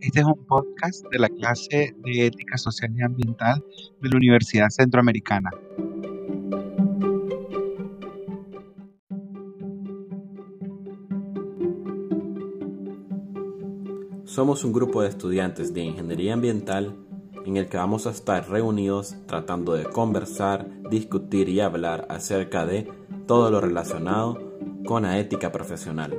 Este es un podcast de la clase de Ética Social y Ambiental de la Universidad Centroamericana. Somos un grupo de estudiantes de Ingeniería Ambiental en el que vamos a estar reunidos tratando de conversar, discutir y hablar acerca de todo lo relacionado con la ética profesional.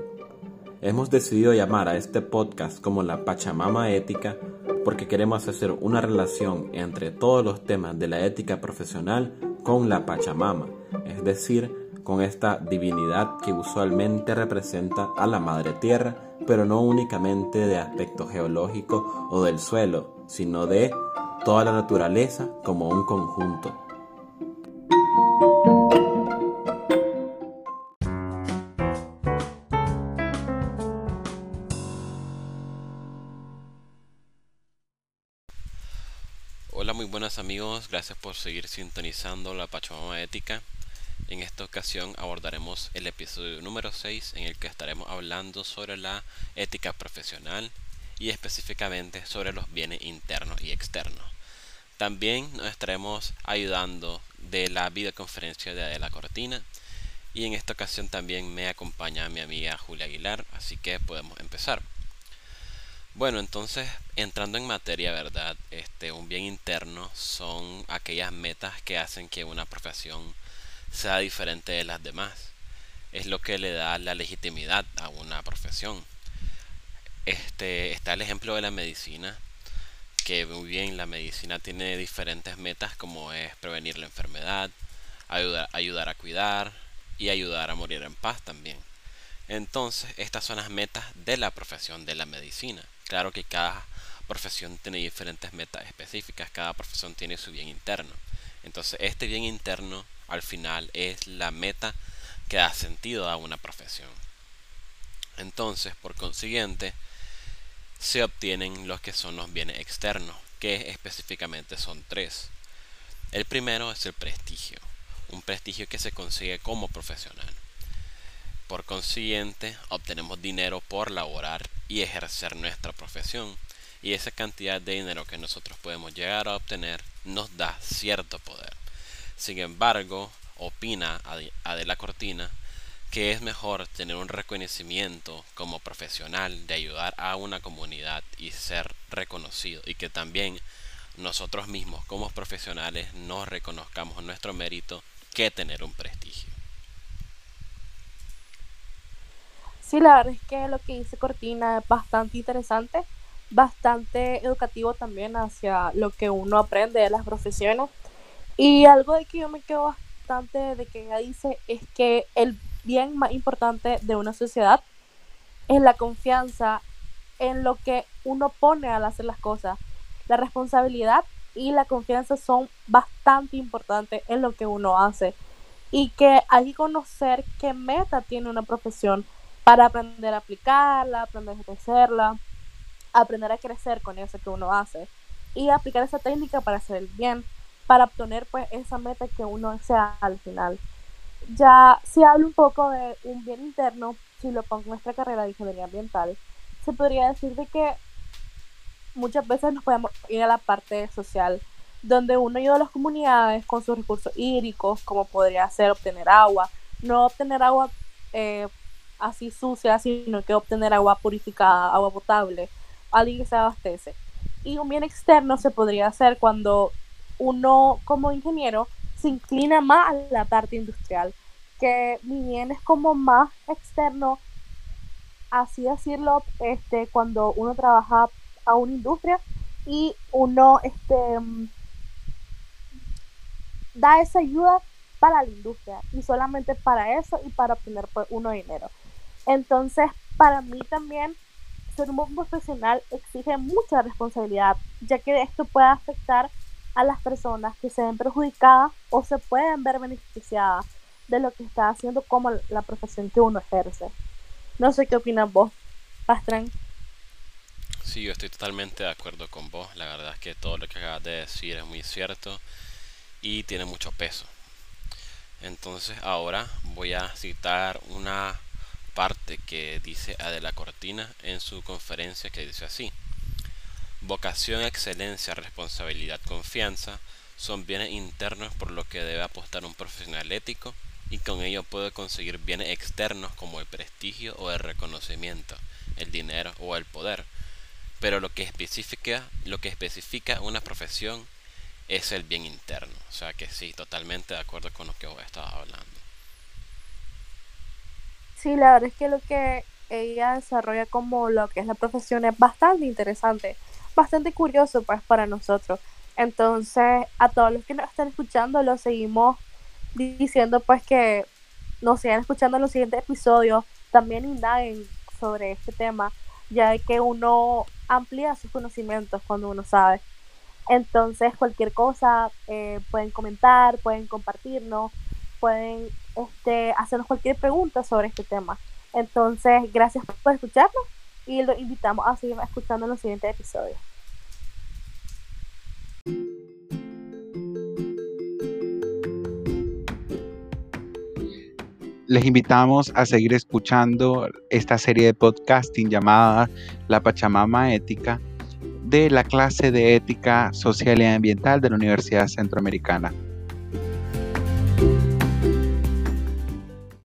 Hemos decidido llamar a este podcast como la Pachamama Ética porque queremos hacer una relación entre todos los temas de la ética profesional con la Pachamama, es decir, con esta divinidad que usualmente representa a la Madre Tierra, pero no únicamente de aspecto geológico o del suelo, sino de toda la naturaleza como un conjunto. Muy buenas amigos, gracias por seguir sintonizando la Pachamama Ética. En esta ocasión abordaremos el episodio número 6 en el que estaremos hablando sobre la ética profesional y específicamente sobre los bienes internos y externos. También nos estaremos ayudando de la videoconferencia de Adela Cortina y en esta ocasión también me acompaña mi amiga Julia Aguilar, así que podemos empezar. Bueno, entonces, entrando en materia, ¿verdad? Este, un bien interno son aquellas metas que hacen que una profesión sea diferente de las demás. Es lo que le da la legitimidad a una profesión. Este, está el ejemplo de la medicina, que muy bien la medicina tiene diferentes metas como es prevenir la enfermedad, ayudar, ayudar a cuidar y ayudar a morir en paz también. Entonces, estas son las metas de la profesión de la medicina. Claro que cada profesión tiene diferentes metas específicas, cada profesión tiene su bien interno. Entonces este bien interno al final es la meta que da sentido a una profesión. Entonces, por consiguiente, se obtienen los que son los bienes externos, que específicamente son tres. El primero es el prestigio, un prestigio que se consigue como profesional. Por consiguiente, obtenemos dinero por laborar y ejercer nuestra profesión. Y esa cantidad de dinero que nosotros podemos llegar a obtener nos da cierto poder. Sin embargo, opina Adela Cortina que es mejor tener un reconocimiento como profesional de ayudar a una comunidad y ser reconocido y que también nosotros mismos como profesionales nos reconozcamos nuestro mérito que tener un prestigio. Sí, la verdad es que lo que dice Cortina es bastante interesante, bastante educativo también hacia lo que uno aprende de las profesiones. Y algo de que yo me quedo bastante de que ella dice es que el bien más importante de una sociedad es la confianza en lo que uno pone al hacer las cosas. La responsabilidad y la confianza son bastante importantes en lo que uno hace. Y que hay que conocer qué meta tiene una profesión para aprender a aplicarla, aprender a ejercerla, aprender a crecer con eso que uno hace y aplicar esa técnica para hacer el bien, para obtener pues esa meta que uno desea al final. Ya si hablo un poco de un bien interno, si lo pongo en nuestra carrera de ingeniería ambiental, se podría decir de que muchas veces nos podemos ir a la parte social, donde uno ayuda a las comunidades con sus recursos hídricos, como podría ser obtener agua, no obtener agua eh, así sucia, sino que obtener agua purificada, agua potable, alguien que se abastece. Y un bien externo se podría hacer cuando uno como ingeniero se inclina más a la parte industrial, que mi bien es como más externo, así decirlo, este, cuando uno trabaja a una industria y uno este, da esa ayuda para la industria y solamente para eso y para obtener pues, uno dinero. Entonces, para mí también, ser un buen profesional exige mucha responsabilidad, ya que esto puede afectar a las personas que se ven perjudicadas o se pueden ver beneficiadas de lo que está haciendo como la profesión que uno ejerce. No sé qué opinas vos, Pastran. Sí, yo estoy totalmente de acuerdo con vos. La verdad es que todo lo que acabas de decir es muy cierto y tiene mucho peso. Entonces ahora voy a citar una parte que dice Adela Cortina en su conferencia que dice así. Vocación, excelencia, responsabilidad, confianza son bienes internos por lo que debe apostar un profesional ético y con ello puede conseguir bienes externos como el prestigio o el reconocimiento, el dinero o el poder. Pero lo que especifica, lo que especifica una profesión es el bien interno. O sea que sí, totalmente de acuerdo con lo que vos estabas hablando. Sí, la verdad es que lo que ella desarrolla como lo que es la profesión es bastante interesante, bastante curioso pues para nosotros. Entonces, a todos los que nos están escuchando, lo seguimos diciendo pues que nos sigan escuchando en los siguientes episodios, también indaguen sobre este tema, ya que uno amplía sus conocimientos cuando uno sabe. Entonces, cualquier cosa, eh, pueden comentar, pueden compartirnos, pueden este, hacernos cualquier pregunta sobre este tema. Entonces, gracias por escucharnos y los invitamos a seguir escuchando en los siguientes episodios. Les invitamos a seguir escuchando esta serie de podcasting llamada La Pachamama Ética de la clase de Ética Social y Ambiental de la Universidad Centroamericana.